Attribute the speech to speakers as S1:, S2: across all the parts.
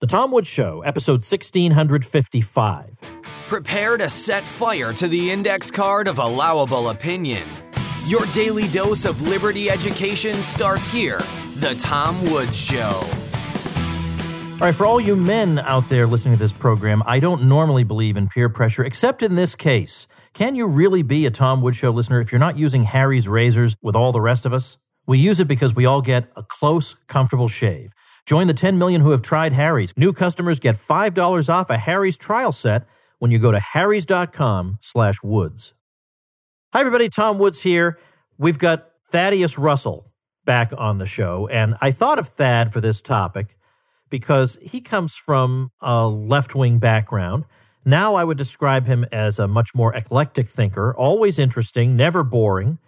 S1: The Tom Woods Show, episode 1655.
S2: Prepare to set fire to the index card of allowable opinion. Your daily dose of liberty education starts here. The Tom Woods Show.
S1: All right, for all you men out there listening to this program, I don't normally believe in peer pressure, except in this case. Can you really be a Tom Woods Show listener if you're not using Harry's razors with all the rest of us? We use it because we all get a close, comfortable shave. Join the 10 million who have tried Harry's. New customers get $5 off a Harry's trial set when you go to harrys.com slash woods. Hi, everybody. Tom Woods here. We've got Thaddeus Russell back on the show. And I thought of Thad for this topic because he comes from a left wing background. Now I would describe him as a much more eclectic thinker, always interesting, never boring.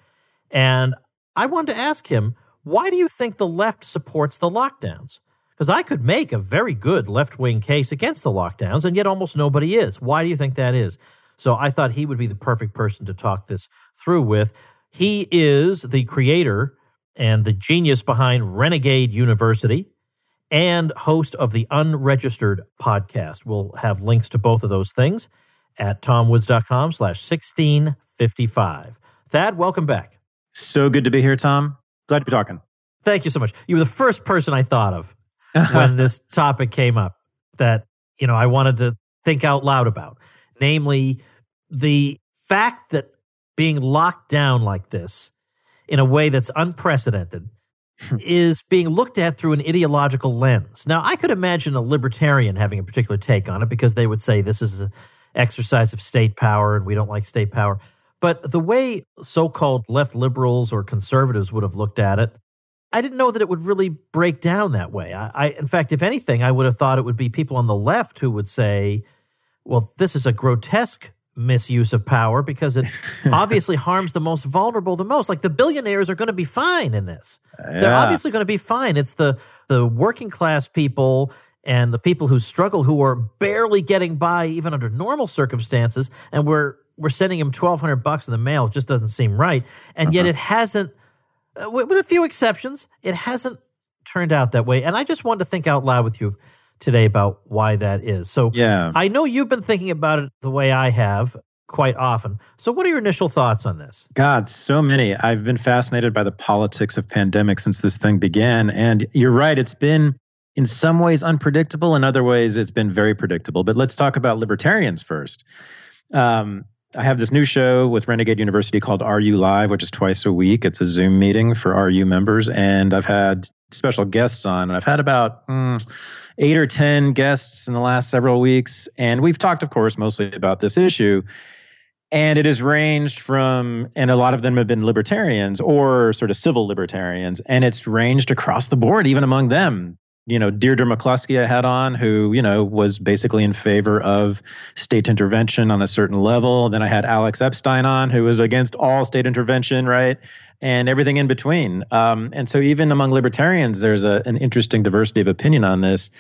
S1: And I wanted to ask him, why do you think the left supports the lockdowns? Because I could make a very good left wing case against the lockdowns, and yet almost nobody is. Why do you think that is? So I thought he would be the perfect person to talk this through with. He is the creator and the genius behind Renegade University and host of the Unregistered podcast. We'll have links to both of those things at tomwoods.com slash 1655. Thad, welcome back.
S3: So good to be here, Tom. Glad to be talking.
S1: Thank you so much. You were the first person I thought of when uh-huh. this topic came up that, you know, I wanted to think out loud about. Namely, the fact that being locked down like this in a way that's unprecedented hmm. is being looked at through an ideological lens. Now, I could imagine a libertarian having a particular take on it because they would say this is an exercise of state power and we don't like state power. But the way so called left liberals or conservatives would have looked at it, I didn't know that it would really break down that way. I, I, in fact, if anything, I would have thought it would be people on the left who would say, well, this is a grotesque misuse of power because it obviously harms the most vulnerable the most like the billionaires are going to be fine in this yeah. they're obviously going to be fine it's the the working class people and the people who struggle who are barely getting by even under normal circumstances and we're we're sending them 1200 bucks in the mail it just doesn't seem right and yet uh-huh. it hasn't uh, with, with a few exceptions it hasn't turned out that way and i just wanted to think out loud with you today about why that is. So yeah. I know you've been thinking about it the way I have quite often. So what are your initial thoughts on this?
S3: God, so many. I've been fascinated by the politics of pandemic since this thing began and you're right, it's been in some ways unpredictable, in other ways it's been very predictable. But let's talk about libertarians first. Um, I have this new show with Renegade University called RU Live, which is twice a week. It's a Zoom meeting for RU members, and I've had special guests on, and I've had about mm, eight or 10 guests in the last several weeks. And we've talked, of course, mostly about this issue. And it has ranged from, and a lot of them have been libertarians or sort of civil libertarians. And it's ranged across the board, even among them. You know, Deirdre McCloskey I had on, who, you know, was basically in favor of state intervention on a certain level. Then I had Alex Epstein on, who was against all state intervention, right? and everything in between. Um, and so, even among libertarians, there's a, an interesting diversity of opinion on this.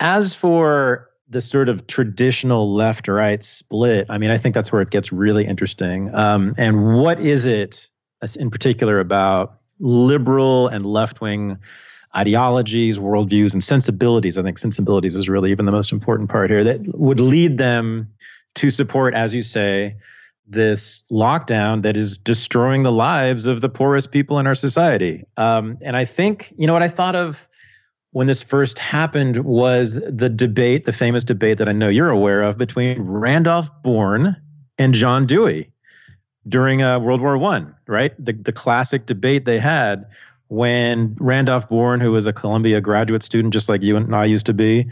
S3: As for the sort of traditional left right split, I mean, I think that's where it gets really interesting. Um, and what is it in particular about liberal and left wing ideologies, worldviews, and sensibilities? I think sensibilities is really even the most important part here that would lead them to support, as you say, this lockdown that is destroying the lives of the poorest people in our society. Um, and I think, you know, what I thought of when this first happened was the debate, the famous debate that I know you're aware of between Randolph Bourne and John Dewey during uh, World War One, right? The the classic debate they had when Randolph Bourne, who was a Columbia graduate student, just like you and I used to be,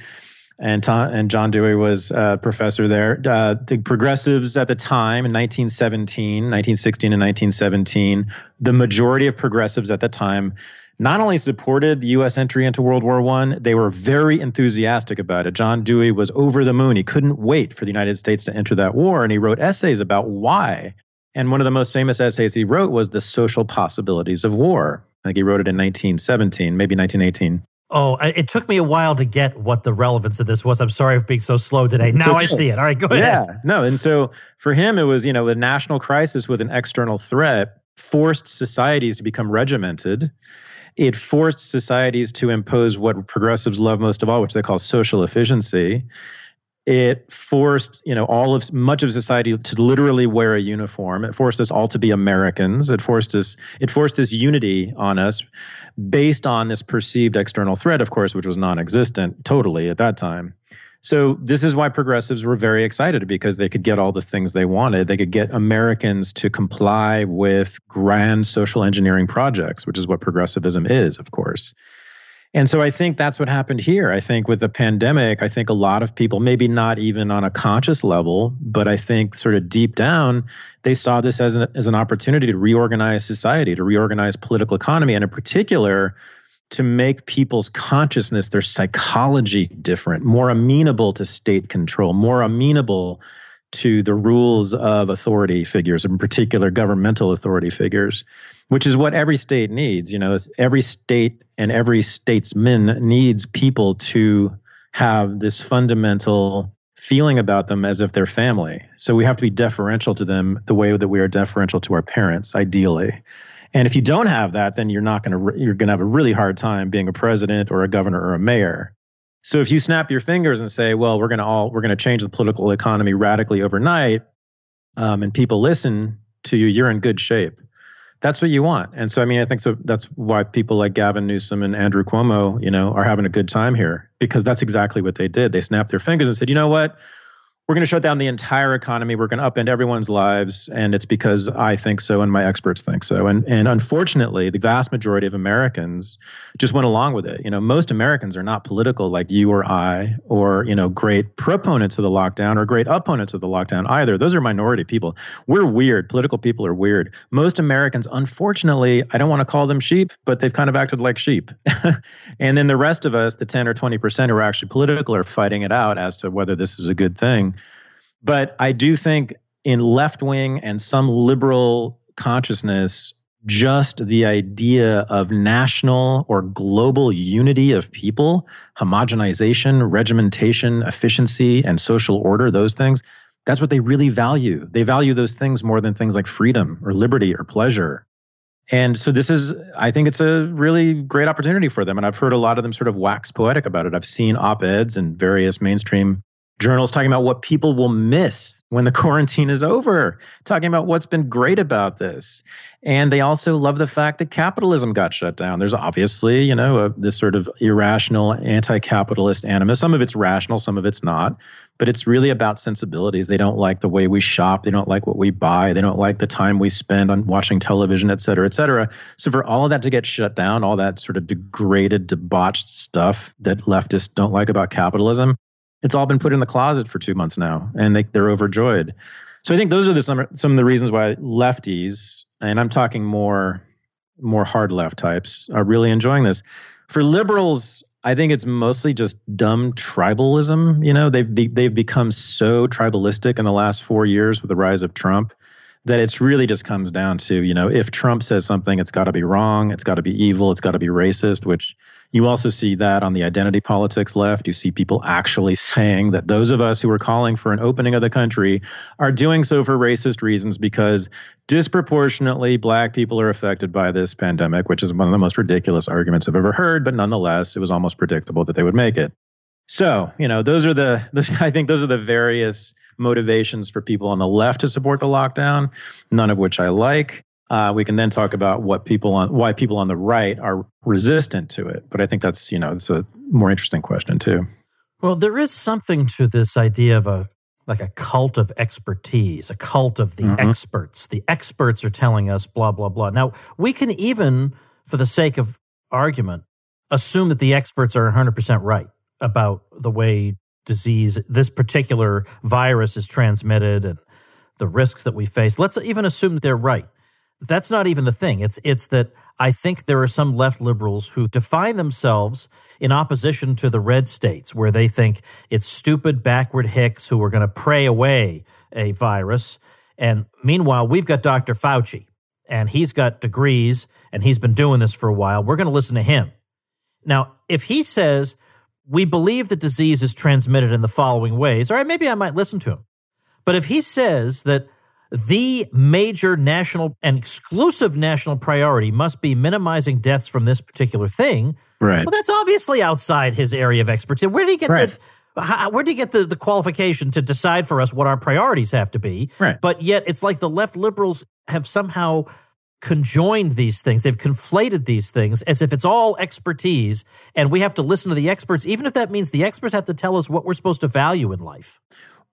S3: and Tom, and John Dewey was a professor there. Uh, the progressives at the time in 1917, 1916 and 1917, the majority of progressives at the time not only supported the U.S. entry into World War One, they were very enthusiastic about it. John Dewey was over the moon. He couldn't wait for the United States to enter that war, and he wrote essays about why. And one of the most famous essays he wrote was The Social Possibilities of War. I think he wrote it in 1917, maybe 1918.
S1: Oh, it took me a while to get what the relevance of this was. I'm sorry for being so slow today. Now okay. I see it. All right, go ahead.
S3: Yeah, no. And so for him, it was, you know, a national crisis with an external threat forced societies to become regimented. it forced societies to impose what progressives love most of all, which they call social efficiency. It forced, you know, all of much of society to literally wear a uniform. It forced us all to be Americans. It forced us. It forced this unity on us, based on this perceived external threat, of course, which was non-existent totally at that time. So this is why progressives were very excited because they could get all the things they wanted. They could get Americans to comply with grand social engineering projects, which is what progressivism is, of course. And so I think that's what happened here. I think with the pandemic, I think a lot of people, maybe not even on a conscious level, but I think sort of deep down, they saw this as an, as an opportunity to reorganize society, to reorganize political economy, and in particular, to make people's consciousness, their psychology different, more amenable to state control, more amenable to the rules of authority figures, in particular governmental authority figures, which is what every state needs. You know, every state and every statesman needs people to have this fundamental feeling about them as if they're family. So we have to be deferential to them the way that we are deferential to our parents, ideally. And if you don't have that, then you're not going to you're going to have a really hard time being a president or a governor or a mayor. So if you snap your fingers and say, "Well, we're going to all we're going to change the political economy radically overnight," um, and people listen to you, you're in good shape. That's what you want. And so, I mean, I think so. That's why people like Gavin Newsom and Andrew Cuomo, you know, are having a good time here because that's exactly what they did. They snapped their fingers and said, "You know what? We're going to shut down the entire economy. We're going to upend everyone's lives, and it's because I think so and my experts think so. And and unfortunately, the vast majority of Americans just went along with it. You know, most Americans are not political like you or I, or you know, great proponents of the lockdown or great opponents of the lockdown either. Those are minority people. We're weird. Political people are weird. Most Americans, unfortunately, I don't want to call them sheep, but they've kind of acted like sheep. and then the rest of us, the ten or twenty percent who are actually political, are fighting it out as to whether this is a good thing. But I do think in left wing and some liberal consciousness, just the idea of national or global unity of people, homogenization, regimentation, efficiency, and social order, those things, that's what they really value. They value those things more than things like freedom or liberty or pleasure. And so this is, I think it's a really great opportunity for them. And I've heard a lot of them sort of wax poetic about it. I've seen op eds in various mainstream journals talking about what people will miss when the quarantine is over, talking about what's been great about this. And they also love the fact that capitalism got shut down. There's obviously, you know, a, this sort of irrational anti capitalist animus. Some of it's rational, some of it's not. But it's really about sensibilities. They don't like the way we shop. They don't like what we buy. They don't like the time we spend on watching television, et cetera, et cetera. So for all of that to get shut down, all that sort of degraded, debauched stuff that leftists don't like about capitalism, it's all been put in the closet for two months now, and they, they're overjoyed. So I think those are the, some some of the reasons why lefties, and I'm talking more more hard left types, are really enjoying this. For liberals, I think it's mostly just dumb tribalism. You know, they've they've become so tribalistic in the last four years with the rise of Trump that it's really just comes down to you know if Trump says something, it's got to be wrong, it's got to be evil, it's got to be racist, which you also see that on the identity politics left. You see people actually saying that those of us who are calling for an opening of the country are doing so for racist reasons because disproportionately black people are affected by this pandemic, which is one of the most ridiculous arguments I've ever heard. But nonetheless, it was almost predictable that they would make it. So, you know, those are the, I think those are the various motivations for people on the left to support the lockdown, none of which I like. Uh, we can then talk about what people on why people on the right are resistant to it. But I think that's you know it's a more interesting question too.
S1: Well, there is something to this idea of a like a cult of expertise, a cult of the mm-hmm. experts. The experts are telling us blah blah blah. Now we can even, for the sake of argument, assume that the experts are 100% right about the way disease, this particular virus is transmitted and the risks that we face. Let's even assume that they're right that's not even the thing. It's it's that I think there are some left liberals who define themselves in opposition to the red states, where they think it's stupid backward hicks who are going to pray away a virus. And meanwhile, we've got Dr. Fauci, and he's got degrees, and he's been doing this for a while. We're going to listen to him. Now, if he says we believe the disease is transmitted in the following ways, all right, maybe I might listen to him. But if he says that the major national and exclusive national priority must be minimizing deaths from this particular thing.
S3: Right.
S1: Well, that's obviously outside his area of expertise. Where did he get right. the how, where did he get the, the qualification to decide for us what our priorities have to be?
S3: Right.
S1: But yet it's like the left liberals have somehow conjoined these things. They've conflated these things as if it's all expertise and we have to listen to the experts, even if that means the experts have to tell us what we're supposed to value in life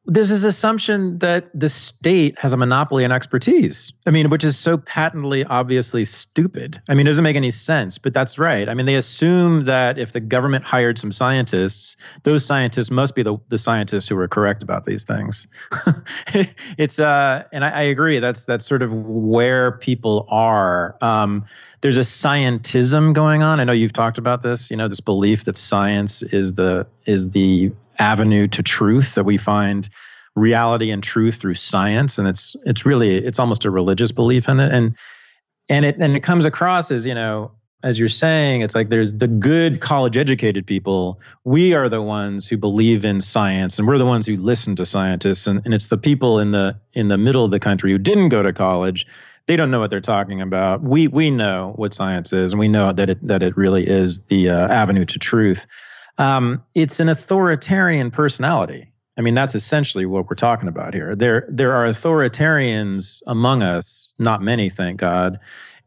S3: there's this assumption that the state has a monopoly on expertise. I mean, which is so patently, obviously stupid. I mean, it doesn't make any sense, but that's right. I mean, they assume that if the government hired some scientists, those scientists must be the, the scientists who are correct about these things. it's uh, and I, I, agree. That's that's sort of where people are. Um, there's a scientism going on. I know you've talked about this. You know, this belief that science is the is the avenue to truth that we find reality and truth through science and it's it's really it's almost a religious belief in it and and it and it comes across as you know as you're saying it's like there's the good college educated people we are the ones who believe in science and we're the ones who listen to scientists and, and it's the people in the in the middle of the country who didn't go to college they don't know what they're talking about we we know what science is and we know that it that it really is the uh, avenue to truth um, it's an authoritarian personality. I mean, that's essentially what we're talking about here. There, there are authoritarians among us, not many, thank God.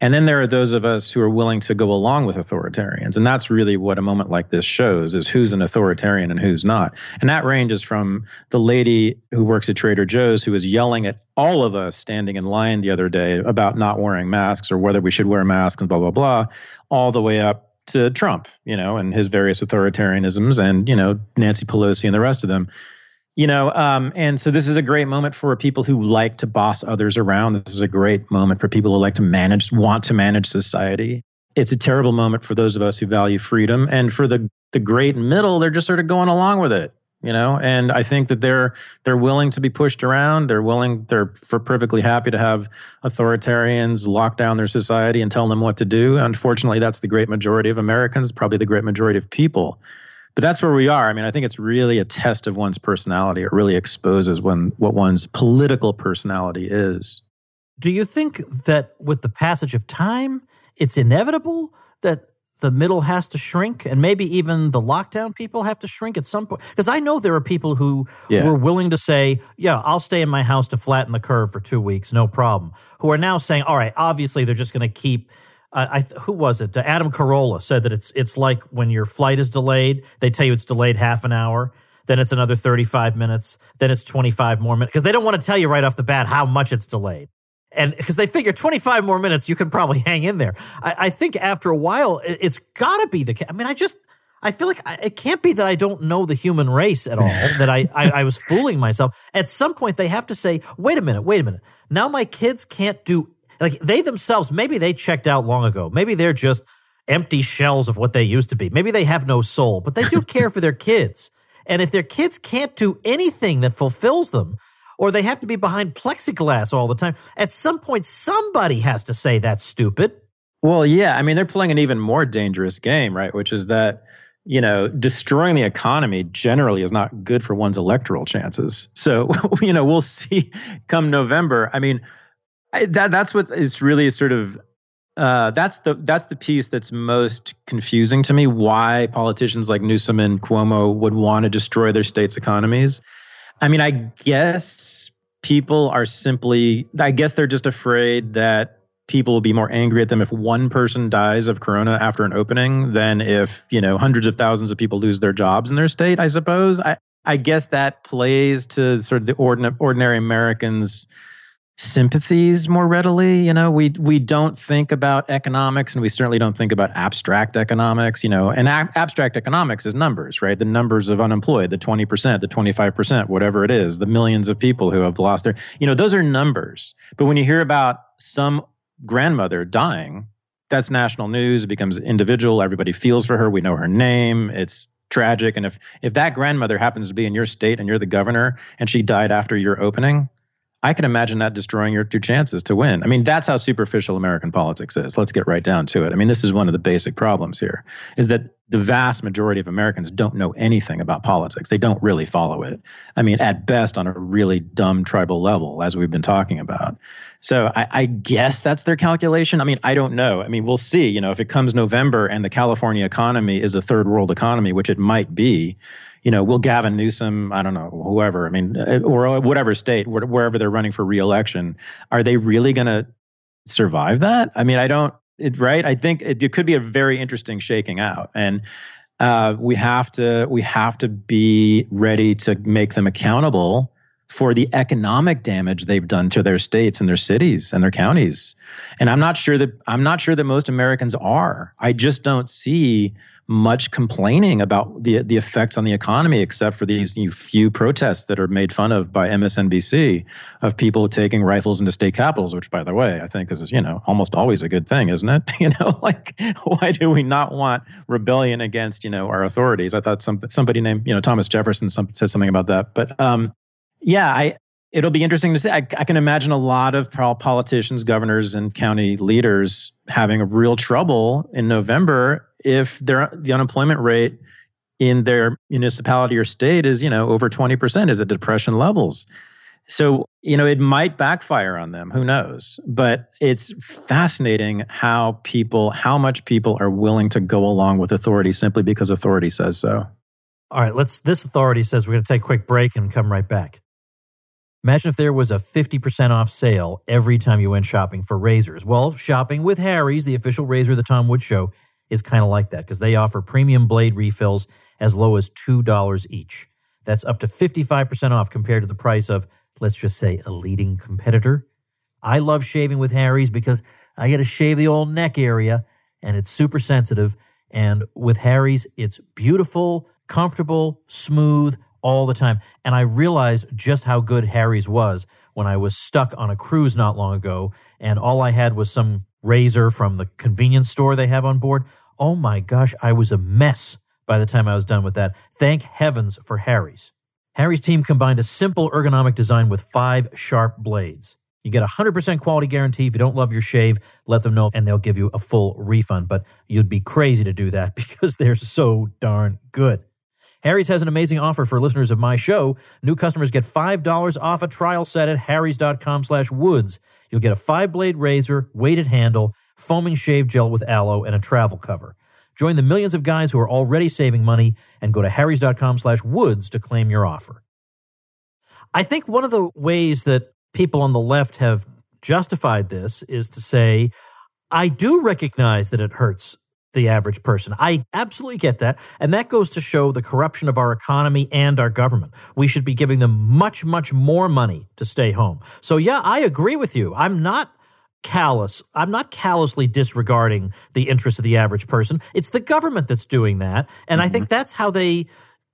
S3: And then there are those of us who are willing to go along with authoritarians. And that's really what a moment like this shows is who's an authoritarian and who's not. And that ranges from the lady who works at Trader Joe's who was yelling at all of us standing in line the other day about not wearing masks or whether we should wear masks and blah, blah, blah, all the way up to Trump, you know, and his various authoritarianisms, and you know Nancy Pelosi and the rest of them, you know. Um, and so this is a great moment for people who like to boss others around. This is a great moment for people who like to manage, want to manage society. It's a terrible moment for those of us who value freedom, and for the the great middle, they're just sort of going along with it you know and i think that they're they're willing to be pushed around they're willing they're for perfectly happy to have authoritarians lock down their society and tell them what to do unfortunately that's the great majority of americans probably the great majority of people but that's where we are. I mean i think it's really a test of one's personality. It really exposes when what one's political personality is.
S1: Do you think that with the passage of time it's inevitable that the middle has to shrink and maybe even the lockdown people have to shrink at some point? Because i know there are people who yeah. were willing to say yeah i'll stay in my house to flatten the curve for two weeks no problem who are now saying all right obviously they're just going to keep uh, I, who was it? Adam Carolla said that it's it's like when your flight is delayed. They tell you it's delayed half an hour, then it's another thirty five minutes, then it's twenty five more minutes because they don't want to tell you right off the bat how much it's delayed and because they figure 25 more minutes you can probably hang in there i, I think after a while it, has got to be the case. i mean i just i feel like I, it can't be that i don't know the human race at all that I, I i was fooling myself at some point they have to say wait a minute wait a minute now my kids can't do like they themselves maybe they checked out long ago maybe they're just empty shells of what they used to be maybe they have no soul but they do care for their kids and if their kids can't do anything that fulfills them or they have to be behind plexiglass all the time. At some point, somebody has to say that's stupid.
S3: Well, yeah. I mean, they're playing an even more dangerous game, right? Which is that, you know, destroying the economy generally is not good for one's electoral chances. So, you know, we'll see come November. I mean, That that's what is really sort of uh, that's the that's the piece that's most confusing to me. Why politicians like Newsom and Cuomo would want to destroy their states' economies I mean, I guess people are simply, I guess they're just afraid that people will be more angry at them if one person dies of corona after an opening than if, you know, hundreds of thousands of people lose their jobs in their state, I suppose. I, I guess that plays to sort of the ordinary, ordinary Americans' sympathies more readily you know? We we don't think about economics and we certainly don't think about abstract economics you know? And ab- abstract economics is numbers right? The numbers of unemployed the 20% the 25% whatever it is the millions of people who have lost their you know those are numbers. But when you hear about some grandmother dying that's national news it becomes individual everybody feels for her we know her name it's tragic. And if if that grandmother happens to be in your state and you're the governor and she died after your opening I can imagine that destroying your, your chances to win. I mean, that's how superficial American politics is. Let's get right down to it. I mean, this is one of the basic problems here is that the vast majority of Americans don't know anything about politics. They don't really follow it. I mean, at best on a really dumb tribal level, as we've been talking about. So I, I guess that's their calculation. I mean, I don't know. I mean, we'll see. You know, if it comes November and the California economy is a third world economy, which it might be, you know, will Gavin Newsom, I don't know, whoever, I mean, uh, or whatever state, wherever they're running for reelection, are they really going to survive that? I mean, I don't, it, right? I think it, it could be a very interesting shaking out. And, uh, we have to we have to be ready to make them accountable for the economic damage they've done to their states and their cities and their counties. And I'm not sure that I'm not sure that most Americans are. I just don't see much complaining about the the effects on the economy, except for these few protests that are made fun of by MSNBC of people taking rifles into state capitals. Which, by the way, I think is you know almost always a good thing, isn't it? You know, like why do we not want rebellion against you know our authorities? I thought some somebody named you know Thomas Jefferson some, said something about that, but um, yeah, I it'll be interesting to see. I, I, can imagine a lot of politicians, governors, and county leaders having a real trouble in November if their the unemployment rate in their municipality or state is you know over 20% is at depression levels. So you know it might backfire on them who knows? But it's fascinating how people how much people are willing to go along with authority simply because authority says so.
S1: All right let's this authority says we're going to take a quick break and come right back. Imagine if there was a 50% off sale every time you went shopping for razors. Well, shopping with Harry's, the official razor of the Tom Woods Show, is kind of like that because they offer premium blade refills as low as $2 each. That's up to 55% off compared to the price of, let's just say, a leading competitor. I love shaving with Harry's because I get to shave the old neck area and it's super sensitive. And with Harry's, it's beautiful, comfortable, smooth all the time. And I realized just how good Harry's was when I was stuck on a cruise not long ago and all I had was some razor from the convenience store they have on board. Oh my gosh, I was a mess by the time I was done with that. Thank heavens for Harry's. Harry's team combined a simple ergonomic design with five sharp blades. You get a 100% quality guarantee. If you don't love your shave, let them know and they'll give you a full refund. But you'd be crazy to do that because they're so darn good. Harry's has an amazing offer for listeners of my show. New customers get $5 off a trial set at harrys.com slash woods. You'll get a five-blade razor, weighted handle, foaming shave gel with aloe, and a travel cover. Join the millions of guys who are already saving money and go to harrys.com slash woods to claim your offer. I think one of the ways that people on the left have justified this is to say, I do recognize that it hurts the average person. I absolutely get that. And that goes to show the corruption of our economy and our government. We should be giving them much, much more money to stay home. So, yeah, I agree with you. I'm not callous. I'm not callously disregarding the interests of the average person. It's the government that's doing that. And mm-hmm. I think mm-hmm. that's how they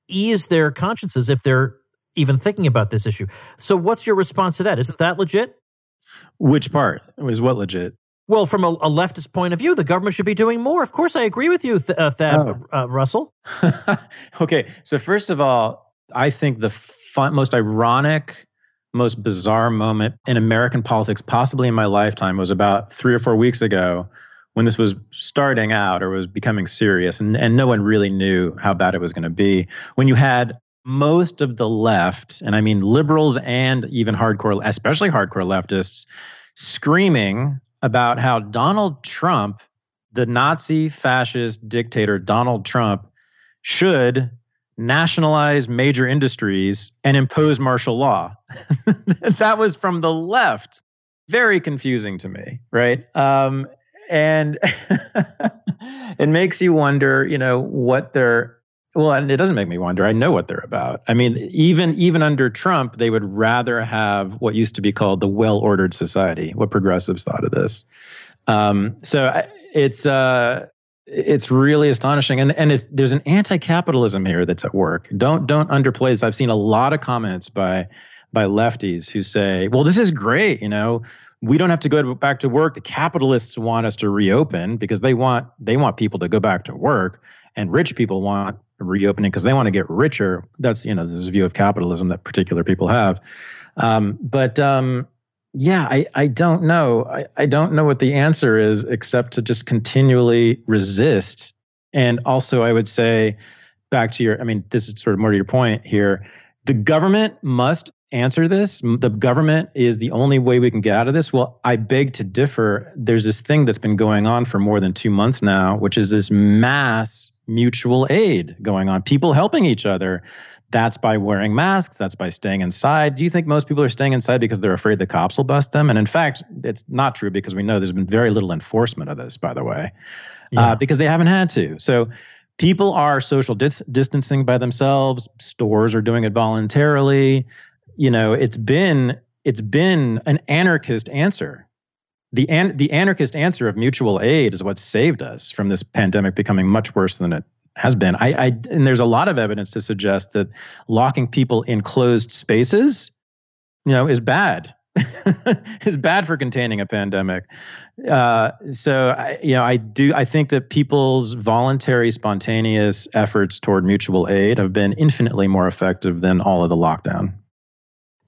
S1: ease their consciences if they're even thinking about this issue. So, what's your response to that? Isn't that legit?
S3: Which part was what legit?
S1: Well, from a, a, leftist point of view, the government should be doing more. Of course, I agree with you, Th- uh, Thad oh. uh, Russell.
S3: okay, so first of all, I think the fun, most ironic, most bizarre moment in American politics, possibly in my lifetime, was about three or four weeks ago when this was starting out or was becoming serious, and, and no one really knew how bad it was going to be. When you had most of the left, and I mean liberals and even hardcore, especially hardcore leftists, screaming about how Donald Trump, the Nazi fascist dictator Donald Trump, should nationalize major industries and impose martial law. that was from the left. Very confusing to me, right? Um, and it makes you wonder, you know, what they're well, and it doesn't make me wonder. I know what they're about. I mean, even even under Trump, they would rather have what used to be called the well-ordered society. What progressives thought of this. Um, so it's uh, it's really astonishing, and and there's an anti-capitalism here that's at work. Don't don't underplay this. I've seen a lot of comments by by lefties who say, "Well, this is great. You know, we don't have to go back to work. The capitalists want us to reopen because they want they want people to go back to work, and rich people want reopening because they want to get richer. That's you know this view of capitalism that particular people have. Um, but um, yeah, I, I don't know. I, I don't know what the answer is except to just continually resist. And also, I would say back to your, I mean, this is sort of more to your point here. The government must answer this. The government is the only way we can get out of this. Well, I beg to differ. There's this thing that's been going on for more than two months now, which is this mass mutual aid going on, people helping each other. That's by wearing masks. That's by staying inside. Do you think most people are staying inside because they're afraid the cops will bust them? And in fact, it's not true because we know there's been very little enforcement of this, by the way, uh, yeah. uh, because they haven't had to. So people are social dis- distancing by themselves. Stores are doing it voluntarily you know, it's been it's been an anarchist answer. The an, the anarchist answer of mutual aid is what saved us from this pandemic becoming much worse than it has been. I, I and there's a lot of evidence to suggest that locking people in closed spaces, you know, is bad. is bad for containing a pandemic. Uh, so, I, you know, I do. I think that people's voluntary, spontaneous efforts toward mutual aid have been infinitely more effective than all of the lockdown.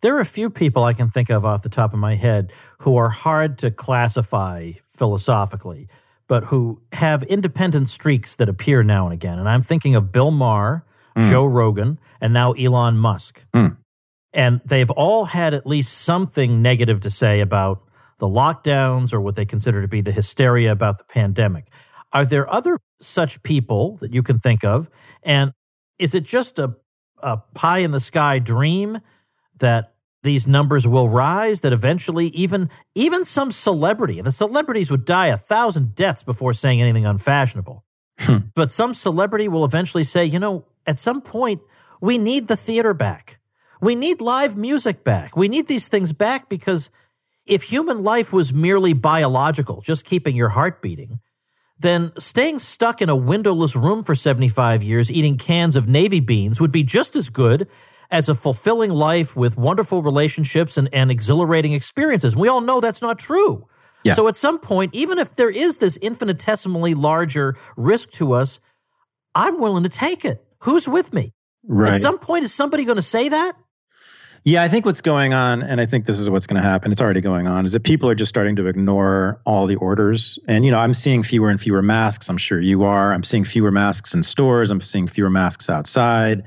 S1: There are a few people I can think of off the top of my head who are hard to classify philosophically, but who have independent streaks that appear now and again. And I'm thinking of Bill Maher, mm. Joe Rogan, and now Elon Musk. Mm. And they've all had at least something negative to say about the lockdowns or what they consider to be the hysteria about the pandemic. Are there other such people that you can think of? And is it just a, a pie in the sky dream that these numbers will rise that eventually even even some celebrity the celebrities would die a thousand deaths before saying anything unfashionable. Hmm. but some celebrity will eventually say you know at some point we need the theater back. We need live music back. We need these things back because if human life was merely biological just keeping your heart beating then staying stuck in a windowless room for 75 years eating cans of navy beans would be just as good as a fulfilling life with wonderful relationships and, and exhilarating experiences. We all know that's not true. Yeah. So at some point, even if there is this infinitesimally larger risk to us, I'm willing to take it. Who's with me? Right. At some point, is somebody going to say that?
S3: Yeah, I think what's going on, and I think this is what's going to happen, it's already going on, is that people are just starting to ignore all the orders. And, you know, I'm seeing fewer and fewer masks. I'm sure you are. I'm seeing fewer masks in stores. I'm seeing fewer masks outside.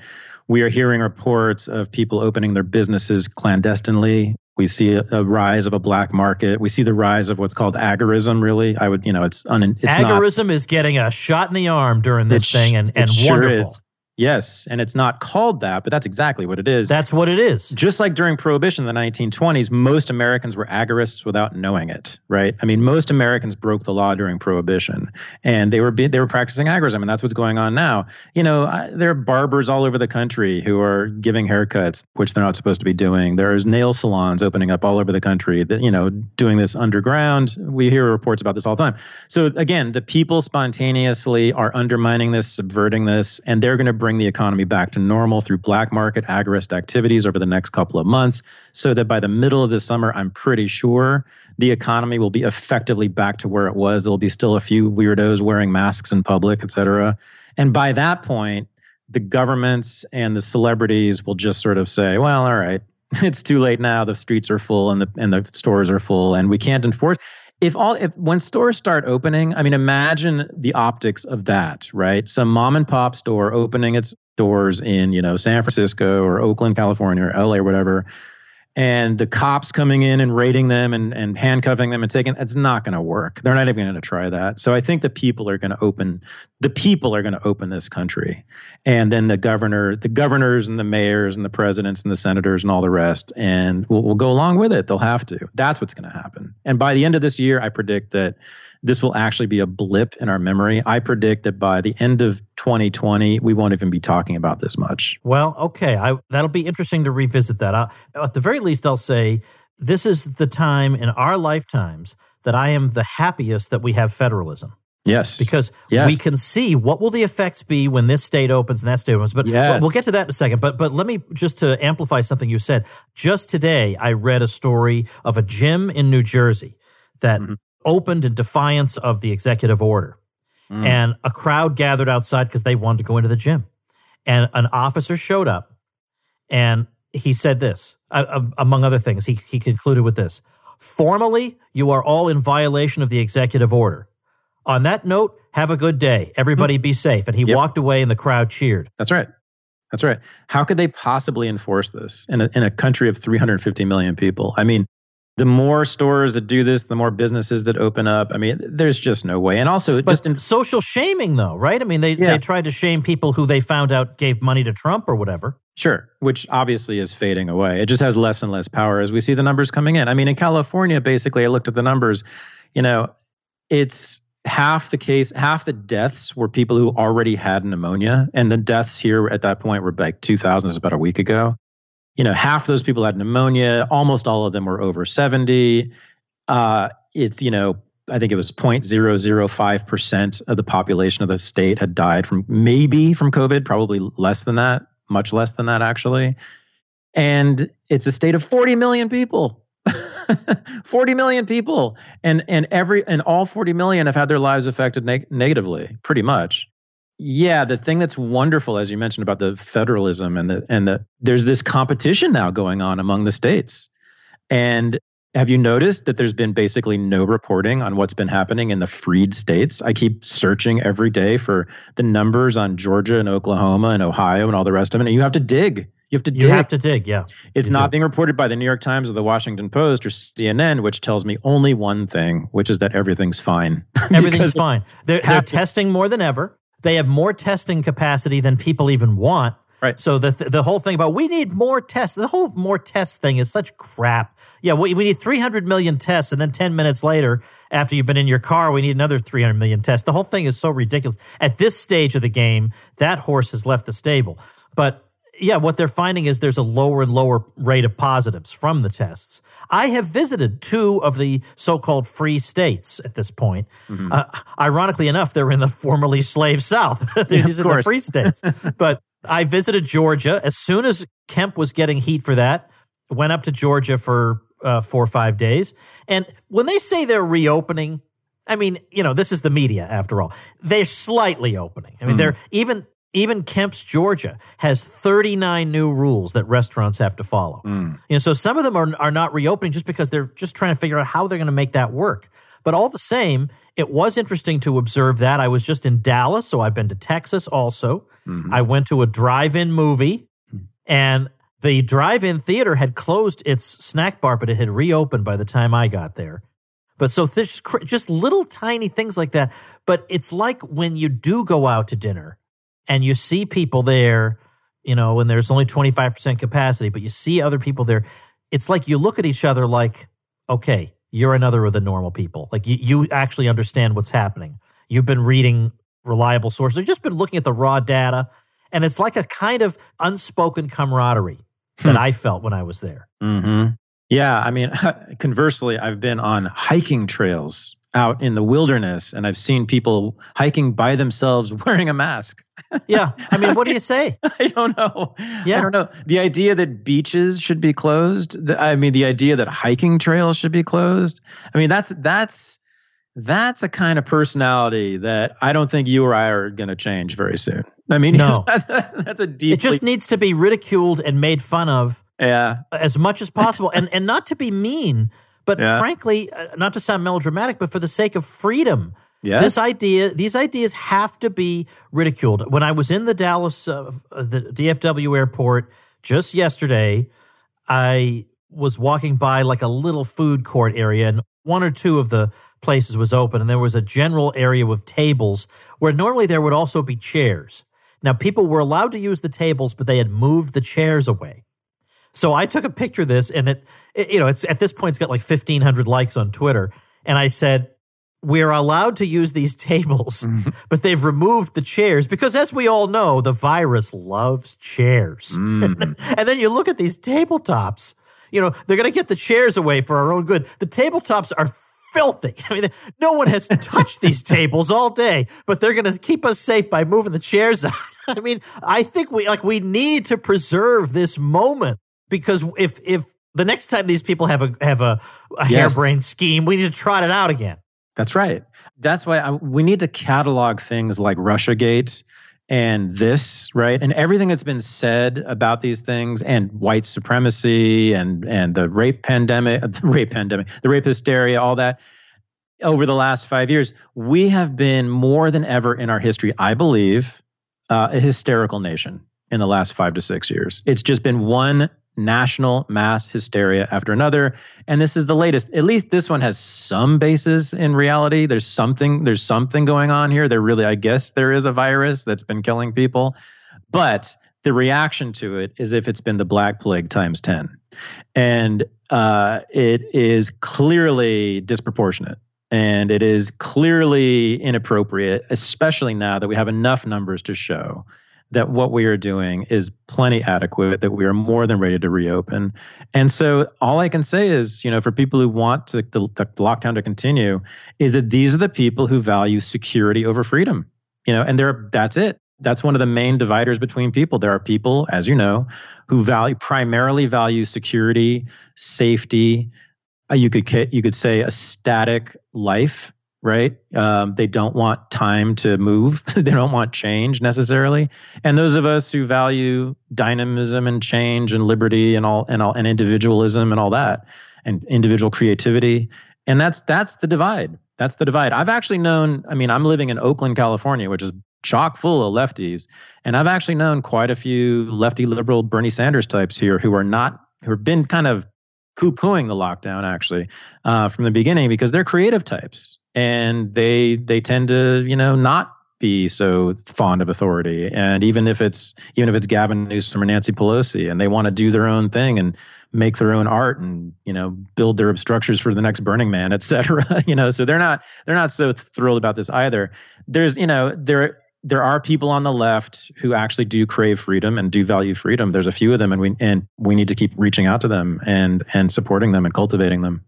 S3: We are hearing reports of people opening their businesses clandestinely. We see a, a, rise of a black market. We see the rise of what's called agorism. Really, I would, you know, it's, un, it's
S1: agorism not, is getting a shot in the arm during this thing, and and sure wonderful. Is.
S3: Yes, and it's not called that, but that's exactly what it is.
S1: That's what it is.
S3: Just like during Prohibition in the 1920s, most Americans were agorists without knowing it, right? I mean, most Americans broke the law during Prohibition, and they were they were practicing agorism, and that's what's going on now. You know, I, there are barbers all over the country who are giving haircuts, which they're not supposed to be doing. There's nail salons opening up all over the country that you know doing this underground. We hear reports about this all the time. So again, the people spontaneously are undermining this, subverting this, and they're going to bring the economy back to normal through black market agorist activities over the next couple of months so that by the middle of the summer i'm pretty sure the economy will be effectively back to where it was. There'll be still a few weirdos wearing masks in public et cetera. And by that point the governments and the celebrities will just sort of say well all right it's too late now. The streets are full and the and the stores are full and we can't enforce if all if when stores start opening, I mean, imagine the optics of that, right? Some mom and pop store opening its doors in you know San Francisco or Oakland, California, or LA, or whatever, and the cops coming in and raiding them and, and handcuffing them and taking it's not going to work. They're not even going to try that. So i think the people are going to open the people are going to open this country. And then the governor the governors and the mayors and the presidents and the senators and all the rest and we'll, we'll go along with it. They'll have to. That's what's going to happen. And by the end of this year i predict that this will actually be a blip in our memory. I predict that by the end of 2020, we won't even be talking about this much.
S1: Well, okay. I, that'll be interesting to revisit that. I, at the very least, I'll say this is the time in our lifetimes that I am the happiest that we have federalism.
S3: Yes.
S1: Because yes. we can see what will the effects be when this state opens and that state opens. But yes. we'll get to that in a second. But but let me just to amplify something you said. Just today I read a story of a gym in New Jersey that mm-hmm opened in defiance of the executive order. Mm. And a crowd gathered outside because they wanted to go into the gym. and an officer showed up and he said this, uh, among other things. He, he concluded with this Formally, you are all in violation of the executive order. On that note, have a good day. Everybody be safe. And he yep. walked away and the crowd cheered.
S3: That's right. That's right. How could they possibly enforce this in a, in a country of 350 million people? I mean, the more stores that do this, the more businesses that open up. I mean, there's just no way. And also,
S1: but
S3: just in,
S1: social shaming, though, right? I mean, they yeah. they tried to shame people who they found out gave money to Trump or whatever.
S3: Sure, which obviously is fading away. It just has less and less power as we see the numbers coming in. I mean, in California, basically, I looked at the numbers. You know, it's half the case, half the deaths were people who already had pneumonia, and the deaths here at that point were like 2,000. was about a week ago you know, half those people had pneumonia. Almost all of them were over 70. Uh, it's, you know, I think it was 0.005% of the population of the state had died from maybe from COVID, probably less than that, much less than that, actually. And it's a state of 40 million people. 40 million people and and every and all 40 million have had their lives affected neg- negatively pretty much yeah, the thing that's wonderful, as you mentioned about the federalism and the and the there's this competition now going on among the states. And have you noticed that there's been basically no reporting on what's been happening in the freed states? I keep searching every day for the numbers on Georgia and Oklahoma and Ohio and all the rest of it. And you have to dig. You have to dig.
S1: You have to dig, yeah.
S3: It's not do. being reported by the New York Times or the Washington Post or CNN, which tells me only one thing, which is that everything's fine.
S1: Everything's fine. They're, they're testing more than ever. They have more testing capacity than people even want.
S3: Right.
S1: So the the whole thing about we need more tests, the whole more tests thing is such crap. Yeah, we, we need 300 million tests, and then 10 minutes later, after you've been in your car, we need another 300 million tests. The whole thing is so ridiculous. At this stage of the game, that horse has left the stable. But yeah, what they're finding is there's a lower and lower rate of positives from the tests. I have visited two of the so-called free states at this point. Mm-hmm. Uh, ironically enough, they're in the formerly slave South. These
S3: yeah, are
S1: the free states. but I visited Georgia as soon as Kemp was getting heat for that. Went up to Georgia for uh, four or five days, and when they say they're reopening, I mean, you know, this is the media after all. They're slightly opening. I mean, mm. they're even even Kemp's Georgia has 39 new rules that restaurants have to follow. Mm. You know, so some of them are, are not reopening just because they're just trying to figure out how they're going to make that work. But all the same, it was interesting to observe that. I was just in Dallas, so I've been to Texas also. Mm-hmm. I went to a drive-in movie and the drive-in theater had closed its snack bar, but it had reopened by the time I got there. But so this, just little tiny things like that. But it's like when you do go out to dinner and you see people there, you know, when there's only 25% capacity, but you see other people there, it's like you look at each other like, okay, you're another of the normal people. Like you, you actually understand what's happening. You've been reading reliable sources. You've just been looking at the raw data. And it's like a kind of unspoken camaraderie that hmm. I felt when I was there.
S3: Mm-hmm. Yeah. I mean, conversely, I've been on hiking trails out in the wilderness and I've seen people hiking by themselves wearing a mask.
S1: yeah. I mean, what do you say?
S3: I don't know. Yeah. I don't know. The idea that beaches should be closed, the, I mean, the idea that hiking trails should be closed. I mean, that's, that's, that's a kind of personality that I don't think you or I are going to change very soon. I mean,
S1: no,
S3: that's, that's a deep.
S1: It just needs to be ridiculed and made fun of.
S3: Yeah.
S1: As much as possible, and and not to be mean, but yeah. frankly, uh, not to sound melodramatic, but for the sake of freedom, yes. this idea, these ideas have to be ridiculed. When I was in the Dallas, uh, the DFW airport just yesterday, I was walking by like a little food court area, and one or two of the places was open, and there was a general area with tables where normally there would also be chairs. Now, people were allowed to use the tables, but they had moved the chairs away. So I took a picture of this and it, it, you know, it's at this point, it's got like 1500 likes on Twitter. And I said, we're allowed to use these tables, mm-hmm. but they've removed the chairs because as we all know, the virus loves chairs. Mm. and then you look at these tabletops, you know, they're going to get the chairs away for our own good. The tabletops are filthy. I mean, no one has touched these tables all day, but they're going to keep us safe by moving the chairs out. I mean, I think we like we need to preserve this moment because if if the next time these people have a have a, a yes. harebrained scheme, we need to trot it out again.
S3: That's right. That's why I, we need to catalog things like RussiaGate and this, right? And everything that's been said about these things and white supremacy and and the rape pandemic, the rape pandemic, the rape hysteria, all that over the last 5 years, we have been more than ever in our history, I believe, uh, a hysterical nation in the last 5 to 6 years. It's just been one national mass hysteria after another. And this is the latest. At least this one has some basis in reality. There's something there's something going on here. There really i guess there is a virus that's been killing people. But the reaction to it is if it's been the black plague times 10 and uh, it is clearly disproportionate. And it is clearly inappropriate especially now that we have enough numbers to show that what we are doing is plenty adequate, that we are more than ready to reopen. And so all I can say is, you know, for people who want to, the, the lockdown to continue, is that these are the people who value security over freedom. You know, and there that's it. That's one of the main dividers between people. There are people, as you know, who value primarily value security, safety. Uh, you could you could say a static life right? Um, they don't want time to move. they don't want change necessarily. And those of us who value dynamism and change and liberty and all and all and individualism and all that and individual creativity. And that's that's the divide. That's the divide. I've actually known, I mean, I'm living in Oakland, California, which is chock full of lefties. And I've actually known quite a few lefty liberal Bernie Sanders types here who are not who have been kind of poo-pooing the lockdown actually uh, from the beginning because they're creative types and they they tend to you know not be so fond of authority. And even if it's even if it's Gavin Newsom or Nancy Pelosi and they want to do their own thing and make their own art and you know build their structures for the next Burning Man et cetera you know so they're not they're not so thrilled about this either. There's you know there there are people on the left who actually do crave freedom and do value freedom. There's a few of them and we and we need to keep reaching out to them and and supporting them and cultivating them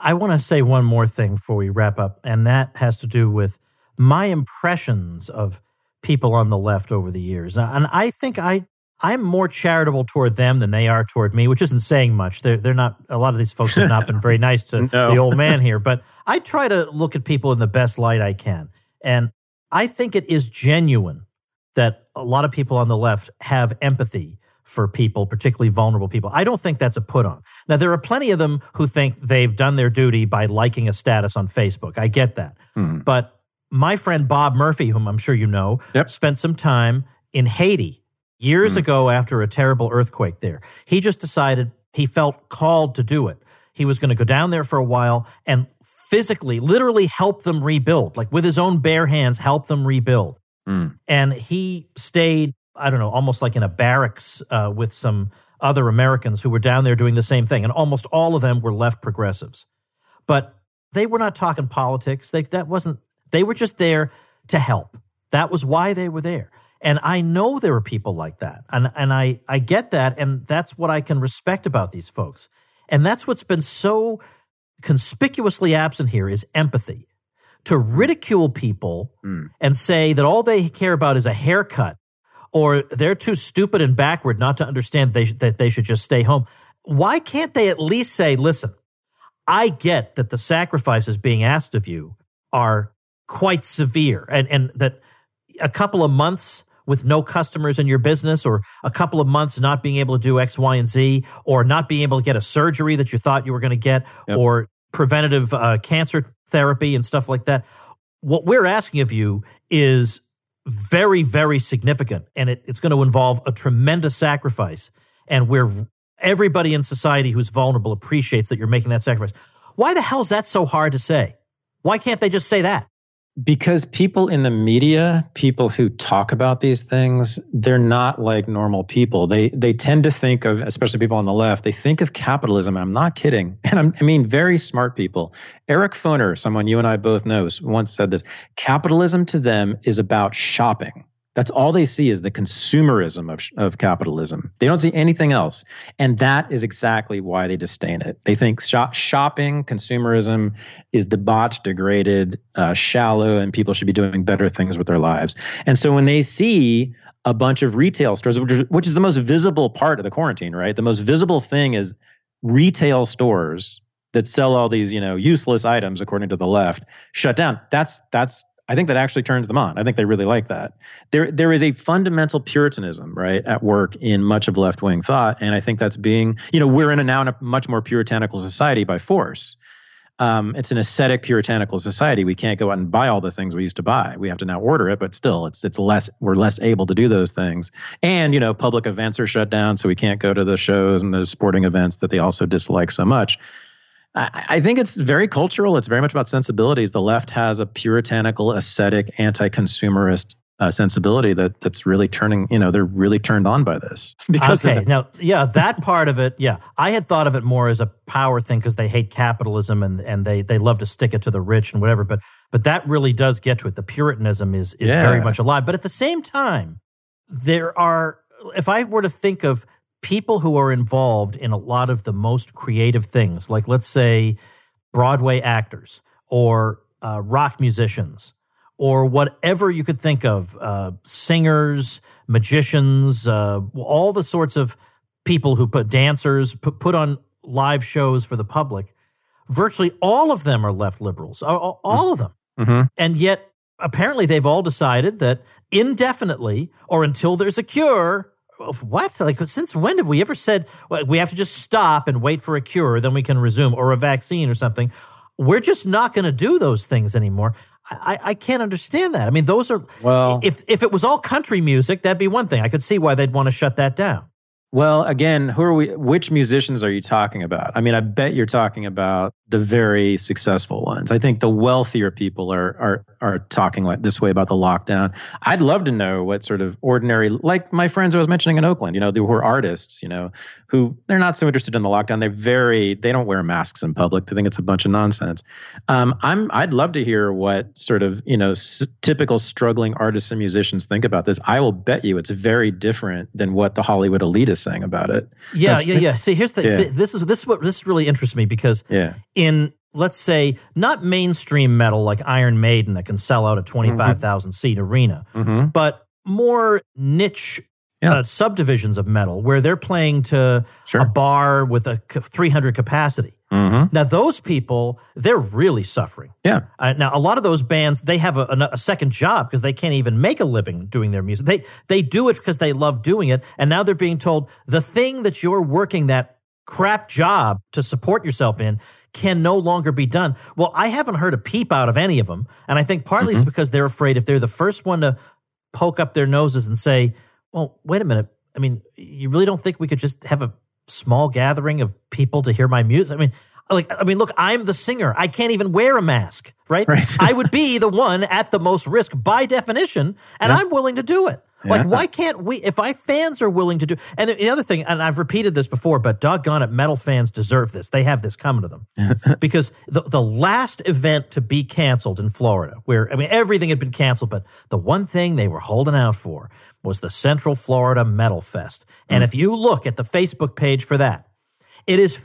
S1: I want to say one more thing before we wrap up, and that has to do with my impressions of people on the left over the years. And I think I I'm more charitable toward them than they are toward me, which isn't saying much. They're they're not a lot of these folks have not been very nice to no. the old man here, but I try to look at people in the best light I can. And I think it is genuine that a lot of people on the left have empathy for people, particularly vulnerable people. I don't think that's a put on. Now, there are plenty of them who think they've done their duty by liking a status on Facebook. I get that. Mm-hmm. But my friend Bob Murphy, whom I'm sure you know, yep. spent some time in Haiti years mm-hmm. ago after a terrible earthquake there. He just decided he felt called to do it. He was going to go down there for a while and physically, literally help them rebuild, like with his own bare hands, help them rebuild. Mm. And he stayed I don't know, almost like in a barracks uh, with some other Americans who were down there doing the same thing. And almost all of them were left progressives. But they were not talking politics. They, that wasn't, they were just there to help. That was why they were there. And I know there are people like that. And, and I, I get that. And that's what I can respect about these folks. And that's what's been so conspicuously absent here is empathy. To ridicule people mm. and say that all they care about is a haircut or they're too stupid and backward not to understand they that they should just stay home. Why can't they at least say, listen, I get that the sacrifices being asked of you are quite severe and, and that a couple of months with no customers in your business or a couple of months not being able to do X, Y, and Z or not being able to get a surgery that you thought you were going to get yep. or preventative uh, cancer therapy and stuff like that. What we're asking of you is very, very significant. And it, it's going to involve a tremendous sacrifice. And where everybody in society who's vulnerable appreciates that you're making that sacrifice. Why the hell is that so hard to say? Why can't they just say that?
S3: Because people in the media people who talk about these things they're not like normal people. They they tend to think of especially people on the left they think of capitalism and i'm not kidding. And I'm, i mean very smart people. Eric foner someone you and i both know once said this capitalism to them is about shopping that's all they see is the consumerism of, of capitalism. They don't see anything else. And that is exactly why they disdain it. They think shop, shopping, consumerism is debauched, degraded, uh, shallow, and people should be doing better things with their lives. And so when they see a bunch of retail stores, which is, which is the most visible part of the quarantine, right? The most visible thing is retail stores that sell all these, you know, useless items according to the left shut down. That's that's I think that actually turns them on. I think they really like that. There, there is a fundamental Puritanism, right, at work in much of left wing thought, and I think that's being, you know, we're in a now in a much more puritanical society by force. Um, it's an ascetic puritanical society. We can't go out and buy all the things we used to buy. We have to now order it, but still, it's it's less. We're less able to do those things. And you know, public events are shut down, so we can't go to the shows and the sporting events that they also dislike so much. I, think it's very cultural. It's very much about sensibilities. The left has a puritanical, ascetic, anti-consumerist uh, sensibility that that's really turning. You know, they're really turned on by this.
S1: Because okay, now, yeah, that part of it, yeah, I had thought of it more as a power thing because they hate capitalism and and they they love to stick it to the rich and whatever. But but that really does get to it. The Puritanism is is yeah. very much alive. But at the same time, there are. If I were to think of people who are involved in a lot of the most creative things, like let's say Broadway actors or uh, rock musicians or whatever you could think of, uh, singers, magicians, uh, all the sorts of people who put dancers, put, put on live shows for the public. Virtually all of them are left liberals, all, all of them. Mm-hmm. And yet, apparently, they've all decided that indefinitely or until there's a cure, what? Like, since when have we ever said well, we have to just stop and wait for a cure, then we can resume, or a vaccine or something? We're just not going to do those things anymore. I, I can't understand that. I mean, those are well. If if it was all country music, that'd be one thing. I could see why they'd want to shut that down.
S3: Well, again, who are we? Which musicians are you talking about? I mean, I bet you're talking about the very successful ones. I think the wealthier people are are are talking like this way about the lockdown. I'd love to know what sort of ordinary, like my friends I was mentioning in Oakland, you know, who are artists, you know, who they're not so interested in the lockdown. They're very they don't wear masks in public. They think it's a bunch of nonsense. Um, I'm I'd love to hear what sort of you know s- typical struggling artists and musicians think about this. I will bet you it's very different than what the Hollywood elite is saying about it.
S1: Yeah, yeah, yeah. See, here's the yeah. this is this is what this really interests me because yeah in let's say not mainstream metal like Iron Maiden that can sell out a 25,000 mm-hmm. seat arena, mm-hmm. but more niche yeah. uh, subdivisions of metal where they're playing to sure. a bar with a 300 capacity. Mm-hmm. Now, those people, they're really suffering.
S3: Yeah.
S1: Uh, now, a lot of those bands, they have a, a, a second job because they can't even make a living doing their music. They they do it because they love doing it, and now they're being told the thing that you're working that crap job to support yourself in can no longer be done. Well, I haven't heard a peep out of any of them. And I think partly mm-hmm. it's because they're afraid if they're the first one to poke up their noses and say, well, wait a minute. I mean, you really don't think we could just have a small gathering of people to hear my music? I mean, like, I mean, look, I'm the singer. I can't even wear a mask, right? right. I would be the one at the most risk by definition, and yeah. I'm willing to do it. Like, yeah. why can't we? If I fans are willing to do, and the other thing, and I've repeated this before, but doggone it, metal fans deserve this. They have this coming to them because the the last event to be canceled in Florida, where I mean everything had been canceled, but the one thing they were holding out for was the Central Florida Metal Fest. And mm. if you look at the Facebook page for that, it is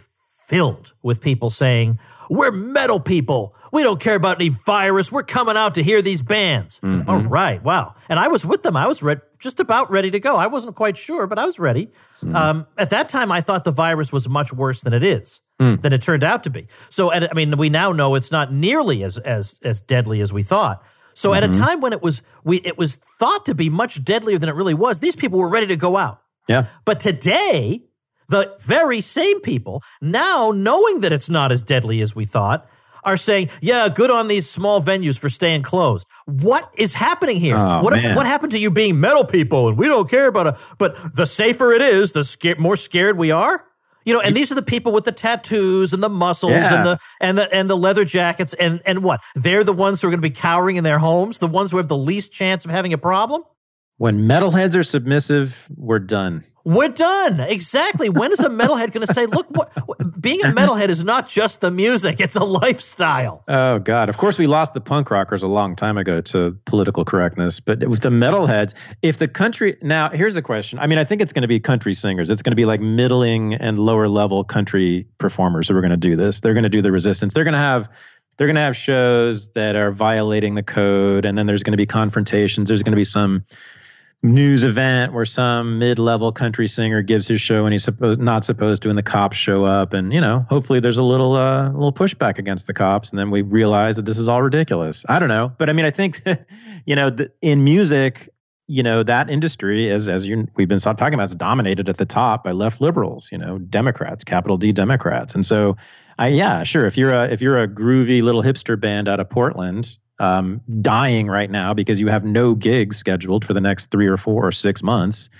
S1: filled with people saying, We're metal people. We don't care about any virus. We're coming out to hear these bands. Mm-hmm. All right. Wow. And I was with them. I was re- just about ready to go. I wasn't quite sure, but I was ready. Mm. Um, at that time, I thought the virus was much worse than it is, mm. than it turned out to be. So, at, I mean, we now know it's not nearly as, as, as deadly as we thought. So mm-hmm. at a mm-hmm. time when it was we it was thought to be much deadlier than it really was, these people were ready to go out.
S3: Yeah.
S1: But today, the very same people, now knowing that it's not as deadly as we thought, are saying, "Yeah, good on these small venues for staying closed." What is happening here? Oh, what what happened to you being metal people and we don't care about it? But the safer it is, the sca- more scared we are. You know, and these are the people with the tattoos and the muscles yeah. and the and the and the leather jackets and and what? They're the ones who are going to be cowering in their homes, the ones who have the least chance of having a problem.
S3: When metalheads are submissive, we're done.
S1: We're done. Exactly. When is a metalhead going to say, look, what, what, being a metalhead is not just the music, it's a lifestyle?
S3: Oh, God. Of course, we lost the punk rockers a long time ago to political correctness. But with the metalheads, if the country. Now, here's a question. I mean, I think it's going to be country singers. It's going to be like middling and lower level country performers who are going to do this. They're going to do the resistance. They're going to have they're going to have shows that are violating the code and then there's going to be confrontations there's going to be some news event where some mid-level country singer gives his show and he's supposed not supposed to and the cops show up and you know hopefully there's a little uh, little pushback against the cops and then we realize that this is all ridiculous. I don't know but i mean i think you know the, in music you know that industry is as you we've been talking about is dominated at the top by left liberals you know democrats capital d democrats and so i yeah sure if you're a if you're a groovy little hipster band out of portland um, dying right now because you have no gigs scheduled for the next three or four or six months,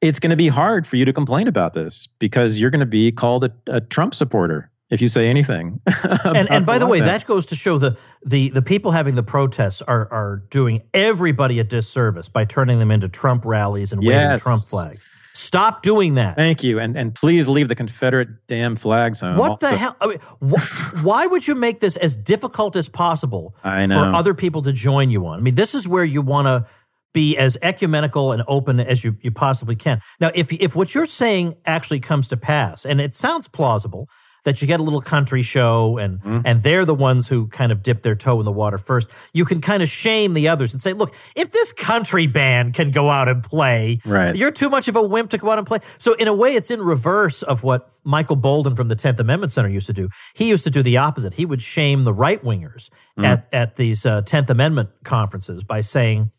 S3: it's going to be hard for you to complain about this because you're going to be called a, a Trump supporter if you say anything.
S1: and and by the way, that. that goes to show the the the people having the protests are are doing everybody a disservice by turning them into Trump rallies and yes. waving Trump flags. Stop doing that.
S3: Thank you, and and please leave the Confederate damn flags home.
S1: What the hell? I mean, wh- why would you make this as difficult as possible for other people to join you on? I mean, this is where you want to be as ecumenical and open as you, you possibly can. Now, if if what you're saying actually comes to pass, and it sounds plausible, that you get a little country show and mm. and they're the ones who kind of dip their toe in the water first. You can kind of shame the others and say, look, if this country band can go out and play,
S3: right.
S1: you're too much of a wimp to go out and play. So in a way, it's in reverse of what Michael Boldin from the 10th Amendment Center used to do. He used to do the opposite. He would shame the right wingers mm. at, at these uh, 10th Amendment conferences by saying,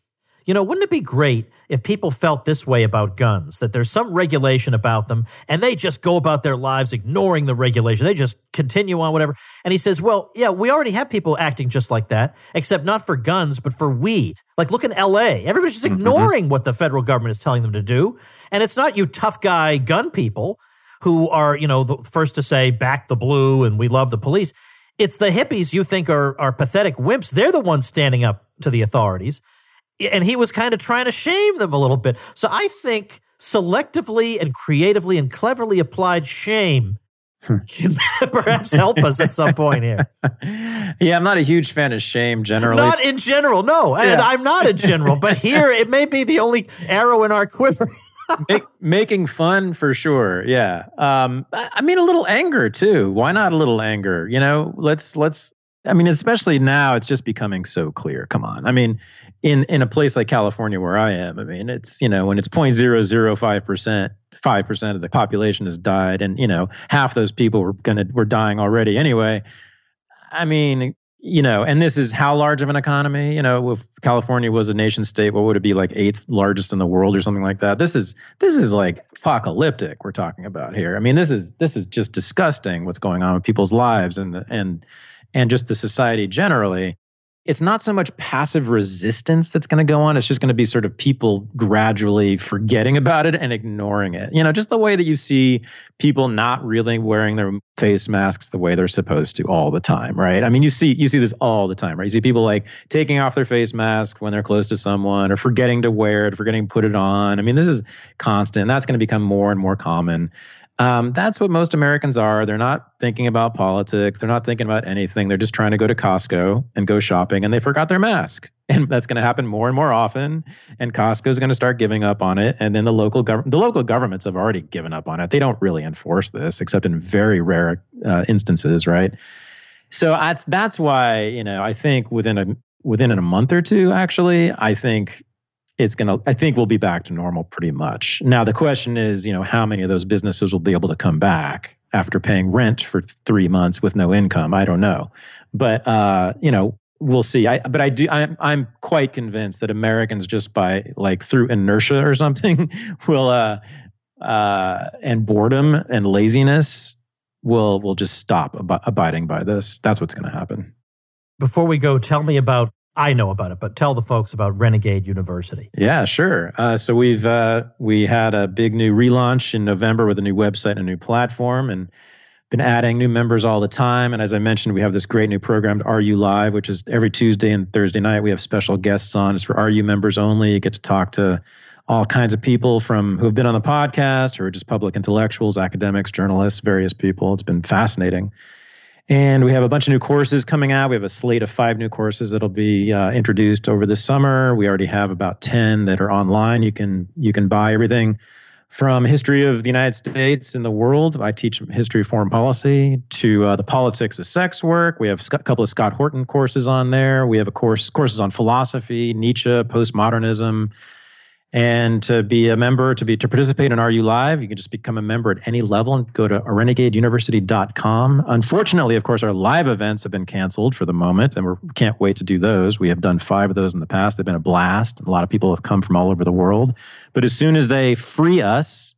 S1: you know, wouldn't it be great if people felt this way about guns, that there's some regulation about them and they just go about their lives ignoring the regulation? They just continue on whatever. And he says, well, yeah, we already have people acting just like that, except not for guns, but for weed. Like, look in LA. Everybody's just mm-hmm. ignoring mm-hmm. what the federal government is telling them to do. And it's not you tough guy gun people who are, you know, the first to say back the blue and we love the police. It's the hippies you think are, are pathetic wimps. They're the ones standing up to the authorities and he was kind of trying to shame them a little bit. So I think selectively and creatively and cleverly applied shame hmm. can perhaps help us at some point here.
S3: Yeah, I'm not a huge fan of shame generally.
S1: Not in general, no. Yeah. And I'm not a general, but here it may be the only arrow in our quiver.
S3: Make, making fun for sure. Yeah. Um, I mean, a little anger too. Why not a little anger? You know, let's let's I mean, especially now, it's just becoming so clear. Come on. I mean, in in a place like California where I am, I mean, it's you know when it's 0.005 percent, five percent of the population has died, and you know half those people were gonna were dying already anyway. I mean, you know, and this is how large of an economy? You know, if California was a nation state, what would it be like eighth largest in the world or something like that? This is this is like apocalyptic. We're talking about here. I mean, this is this is just disgusting. What's going on with people's lives and and and just the society generally, it's not so much passive resistance that's going to go on. It's just going to be sort of people gradually forgetting about it and ignoring it. You know, just the way that you see people not really wearing their face masks the way they're supposed to all the time, right? I mean, you see you see this all the time, right? You see people like taking off their face mask when they're close to someone or forgetting to wear it, forgetting to put it on. I mean, this is constant. And that's going to become more and more common. Um, that's what most Americans are. They're not thinking about politics. They're not thinking about anything. They're just trying to go to Costco and go shopping, and they forgot their mask. And that's going to happen more and more often. And Costco is going to start giving up on it. And then the local government, the local governments have already given up on it. They don't really enforce this, except in very rare uh, instances, right? So that's that's why you know I think within a within a month or two, actually, I think it's going to i think we'll be back to normal pretty much. Now the question is you know how many of those businesses will be able to come back after paying rent for three months with no income? I don't know. But uh, you know we'll see. I but i do i'm, I'm quite convinced that americans just by like through inertia or something will uh uh and boredom and laziness will will just stop ab- abiding by this. That's what's going to happen.
S1: Before we go tell me about I know about it, but tell the folks about Renegade University.
S3: Yeah, sure. Uh, so we've uh, we had a big new relaunch in November with a new website and a new platform, and been adding new members all the time. And as I mentioned, we have this great new program, RU Live, which is every Tuesday and Thursday night. We have special guests on. It's for RU members only. You get to talk to all kinds of people from who have been on the podcast, or just public intellectuals, academics, journalists, various people. It's been fascinating. And we have a bunch of new courses coming out. We have a slate of five new courses that'll be uh, introduced over the summer. We already have about ten that are online. You can you can buy everything from history of the United States and the world. I teach history of foreign policy to uh, the politics of sex work. We have a couple of Scott Horton courses on there. We have a course courses on philosophy, Nietzsche, postmodernism, And to be a member, to be to participate in RU Live, you can just become a member at any level and go to renegadeuniversity.com. Unfortunately, of course, our live events have been canceled for the moment, and we can't wait to do those. We have done five of those in the past. They've been a blast. A lot of people have come from all over the world. But as soon as they free us,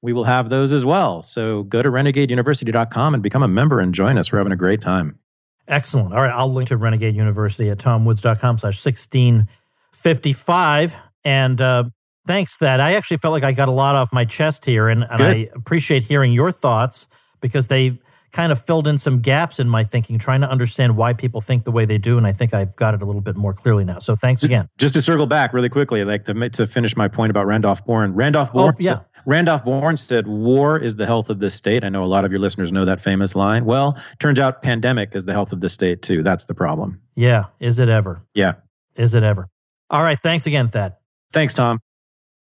S3: we will have those as well. So go to renegadeuniversity.com and become a member and join us. We're having a great time.
S1: Excellent. All right. I'll link to Renegade University at tomwoods.com slash 1655. And uh, thanks that I actually felt like I got a lot off my chest here. And, and I appreciate hearing your thoughts because they kind of filled in some gaps in my thinking, trying to understand why people think the way they do. And I think I've got it a little bit more clearly now. So thanks again.
S3: Just to circle back really quickly, like to, to finish my point about Randolph Bourne. Randolph Bourne,
S1: oh, yeah.
S3: Randolph Bourne said, War is the health of this state. I know a lot of your listeners know that famous line. Well, turns out pandemic is the health of the state, too. That's the problem.
S1: Yeah. Is it ever?
S3: Yeah.
S1: Is it ever? All right. Thanks again, Thad.
S3: Thanks, Tom.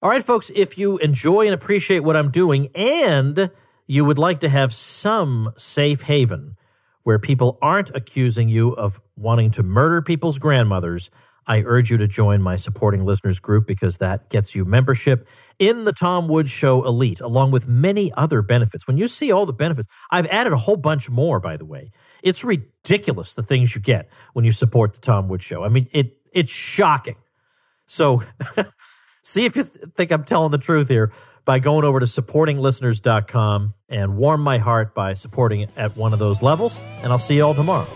S1: All right, folks. If you enjoy and appreciate what I'm doing and you would like to have some safe haven where people aren't accusing you of wanting to murder people's grandmothers, I urge you to join my supporting listeners group because that gets you membership in the Tom Woods Show Elite, along with many other benefits. When you see all the benefits, I've added a whole bunch more, by the way. It's ridiculous the things you get when you support the Tom Woods Show. I mean, it it's shocking. So see if you th- think I'm telling the truth here by going over to supportinglisteners.com and warm my heart by supporting it at one of those levels. And I'll see you all tomorrow.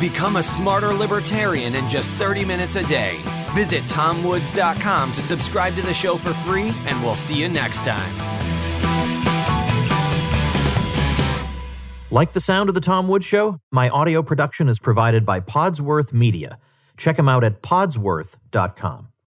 S2: Become a smarter libertarian in just 30 minutes a day. Visit tomwoods.com to subscribe to the show for free, and we'll see you next time.
S1: Like the sound of The Tom Woods Show? My audio production is provided by Podsworth Media. Check them out at podsworth.com.